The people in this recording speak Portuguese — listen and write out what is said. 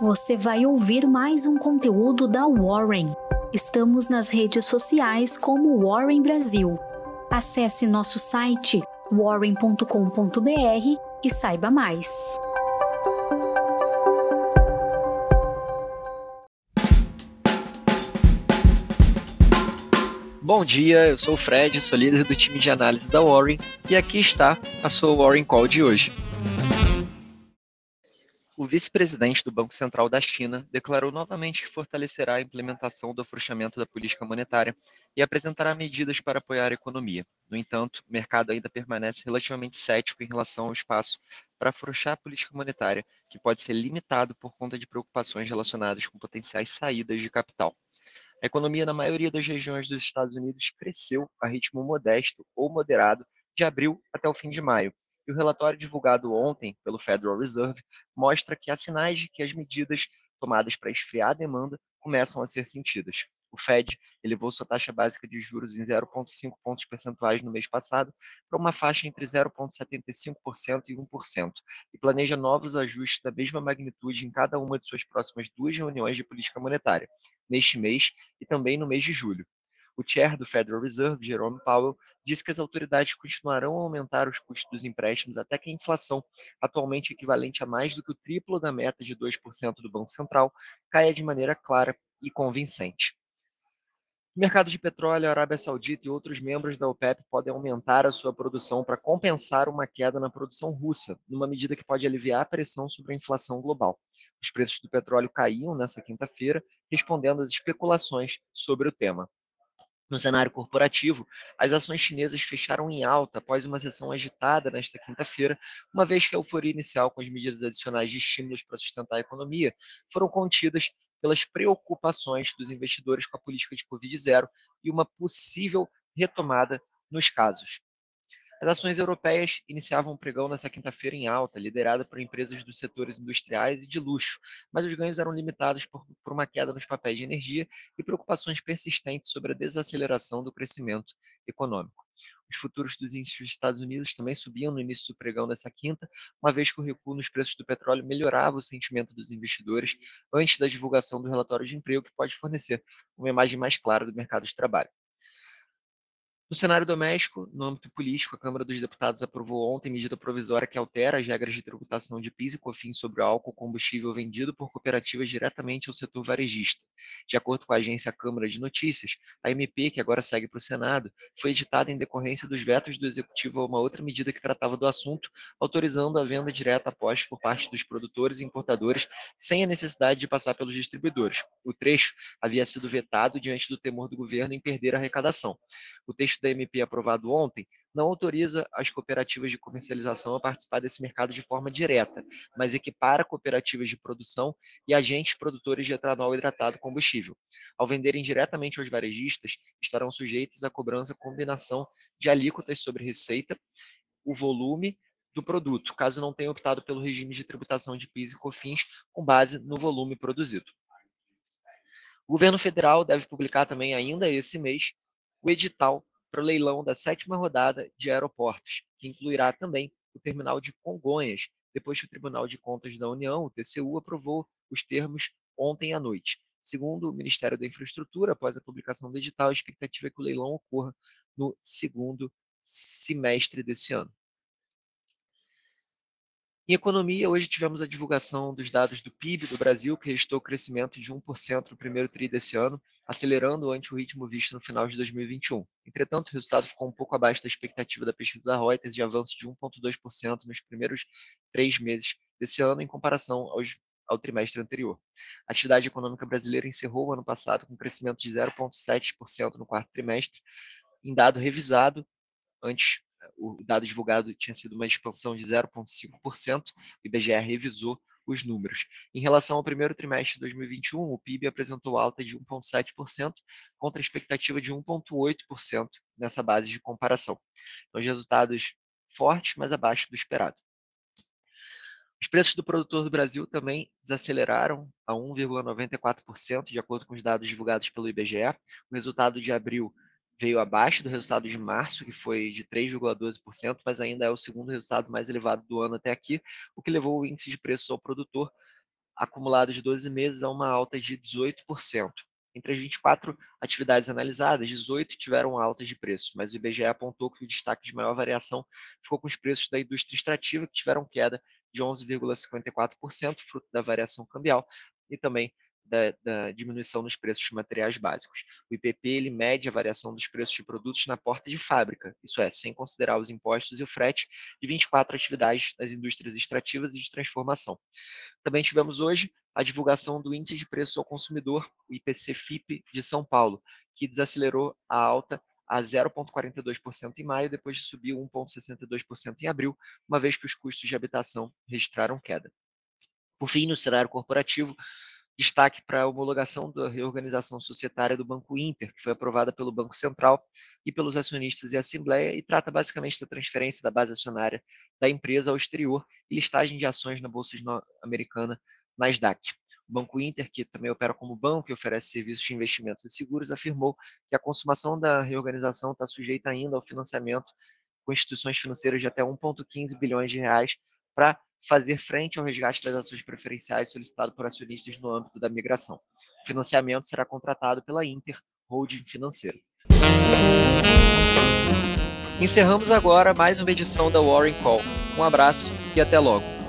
você vai ouvir mais um conteúdo da Warren. Estamos nas redes sociais como Warren Brasil. Acesse nosso site warren.com.br e saiba mais. Bom dia, eu sou o Fred, sou líder do time de análise da Warren e aqui está a sua Warren Call de hoje. O vice-presidente do Banco Central da China declarou novamente que fortalecerá a implementação do afrouxamento da política monetária e apresentará medidas para apoiar a economia. No entanto, o mercado ainda permanece relativamente cético em relação ao espaço para afrouxar a política monetária, que pode ser limitado por conta de preocupações relacionadas com potenciais saídas de capital. A economia na maioria das regiões dos Estados Unidos cresceu a ritmo modesto ou moderado de abril até o fim de maio. E o relatório divulgado ontem pelo Federal Reserve mostra que há sinais de que as medidas tomadas para esfriar a demanda começam a ser sentidas. O Fed elevou sua taxa básica de juros em 0,5 pontos percentuais no mês passado para uma faixa entre 0,75% e 1%, e planeja novos ajustes da mesma magnitude em cada uma de suas próximas duas reuniões de política monetária, neste mês e também no mês de julho. O chair do Federal Reserve, Jerome Powell, disse que as autoridades continuarão a aumentar os custos dos empréstimos até que a inflação, atualmente equivalente a mais do que o triplo da meta de 2% do Banco Central, caia de maneira clara e convincente. O mercado de petróleo, Arábia Saudita e outros membros da OPEP podem aumentar a sua produção para compensar uma queda na produção russa, numa medida que pode aliviar a pressão sobre a inflação global. Os preços do petróleo caíam nessa quinta-feira, respondendo às especulações sobre o tema. No cenário corporativo, as ações chinesas fecharam em alta após uma sessão agitada nesta quinta-feira, uma vez que a euforia inicial com as medidas adicionais de estímulos para sustentar a economia foram contidas pelas preocupações dos investidores com a política de Covid-0 e uma possível retomada nos casos. As ações europeias iniciavam o pregão nesta quinta-feira em alta, liderada por empresas dos setores industriais e de luxo, mas os ganhos eram limitados por, por, uma queda nos papéis de energia e preocupações persistentes sobre a desaceleração do crescimento econômico. Os futuros dos índices dos Estados Unidos também subiam no início do pregão dessa quinta, uma vez que o recuo nos preços do petróleo melhorava o sentimento dos investidores antes da divulgação do relatório de emprego, que pode fornecer uma imagem mais clara do mercado de trabalho. No cenário doméstico, no âmbito político, a Câmara dos Deputados aprovou ontem medida provisória que altera as regras de tributação de PIS e COFINS sobre o álcool combustível vendido por cooperativas diretamente ao setor varejista. De acordo com a agência Câmara de Notícias, a MP, que agora segue para o Senado, foi editada em decorrência dos vetos do Executivo a uma outra medida que tratava do assunto, autorizando a venda direta a postos por parte dos produtores e importadores sem a necessidade de passar pelos distribuidores. O trecho havia sido vetado diante do temor do governo em perder a arrecadação. O texto da MP aprovado ontem não autoriza as cooperativas de comercialização a participar desse mercado de forma direta, mas equipara cooperativas de produção e agentes produtores de etanol hidratado combustível. Ao venderem diretamente aos varejistas, estarão sujeitos à cobrança combinação de alíquotas sobre receita, o volume do produto, caso não tenha optado pelo regime de tributação de PIS e COFINS com base no volume produzido. O governo federal deve publicar também ainda esse mês o edital para o leilão da sétima rodada de aeroportos, que incluirá também o terminal de Congonhas, depois que o Tribunal de Contas da União, o TCU, aprovou os termos ontem à noite. Segundo o Ministério da Infraestrutura, após a publicação do edital, a expectativa é que o leilão ocorra no segundo semestre desse ano. Em economia, hoje tivemos a divulgação dos dados do PIB do Brasil, que registrou crescimento de 1% no primeiro TRI desse ano, acelerando ante o ritmo visto no final de 2021. Entretanto, o resultado ficou um pouco abaixo da expectativa da pesquisa da Reuters de avanço de 1,2% nos primeiros três meses desse ano, em comparação aos, ao trimestre anterior. A atividade econômica brasileira encerrou o ano passado com um crescimento de 0,7% no quarto trimestre, em dado revisado antes o dado divulgado tinha sido uma expansão de 0,5%, o IBGE revisou os números. Em relação ao primeiro trimestre de 2021, o PIB apresentou alta de 1,7%, contra a expectativa de 1,8% nessa base de comparação. Então, os resultados fortes, mas abaixo do esperado. Os preços do produtor do Brasil também desaceleraram a 1,94%, de acordo com os dados divulgados pelo IBGE. O resultado de abril veio abaixo do resultado de março, que foi de 3,12%, mas ainda é o segundo resultado mais elevado do ano até aqui, o que levou o índice de preços ao produtor acumulado de 12 meses, a uma alta de 18%. Entre as 24 atividades analisadas, 18 tiveram altas de preço, mas o IBGE apontou que o destaque de maior variação ficou com os preços da indústria extrativa, que tiveram queda de 11,54%, fruto da variação cambial, e também da, da, diminuição nos preços de materiais básicos. O IPP ele mede a variação dos preços de produtos na porta de fábrica, isso é, sem considerar os impostos e o frete, de 24 atividades das indústrias extrativas e de transformação. Também tivemos hoje a divulgação do Índice de Preço ao Consumidor, o IPC-FIP de São Paulo, que desacelerou a alta a 0,42% em maio, depois de subir 1,62% em abril, uma vez que os custos de habitação registraram queda. Por fim, no cenário corporativo, Destaque para a homologação da reorganização societária do Banco Inter, que foi aprovada pelo Banco Central e pelos acionistas e Assembleia, e trata basicamente da transferência da base acionária da empresa ao exterior e listagem de ações na Bolsa Americana Nasdaq. O Banco Inter, que também opera como banco e oferece serviços de investimentos e seguros, afirmou que a consumação da reorganização está sujeita ainda ao financiamento com instituições financeiras de até 1,15 bilhões de reais para fazer frente ao resgate das ações preferenciais solicitado por acionistas no âmbito da migração. O financiamento será contratado pela Inter Holding Financeira. Encerramos agora mais uma edição da Warren Call. Um abraço e até logo.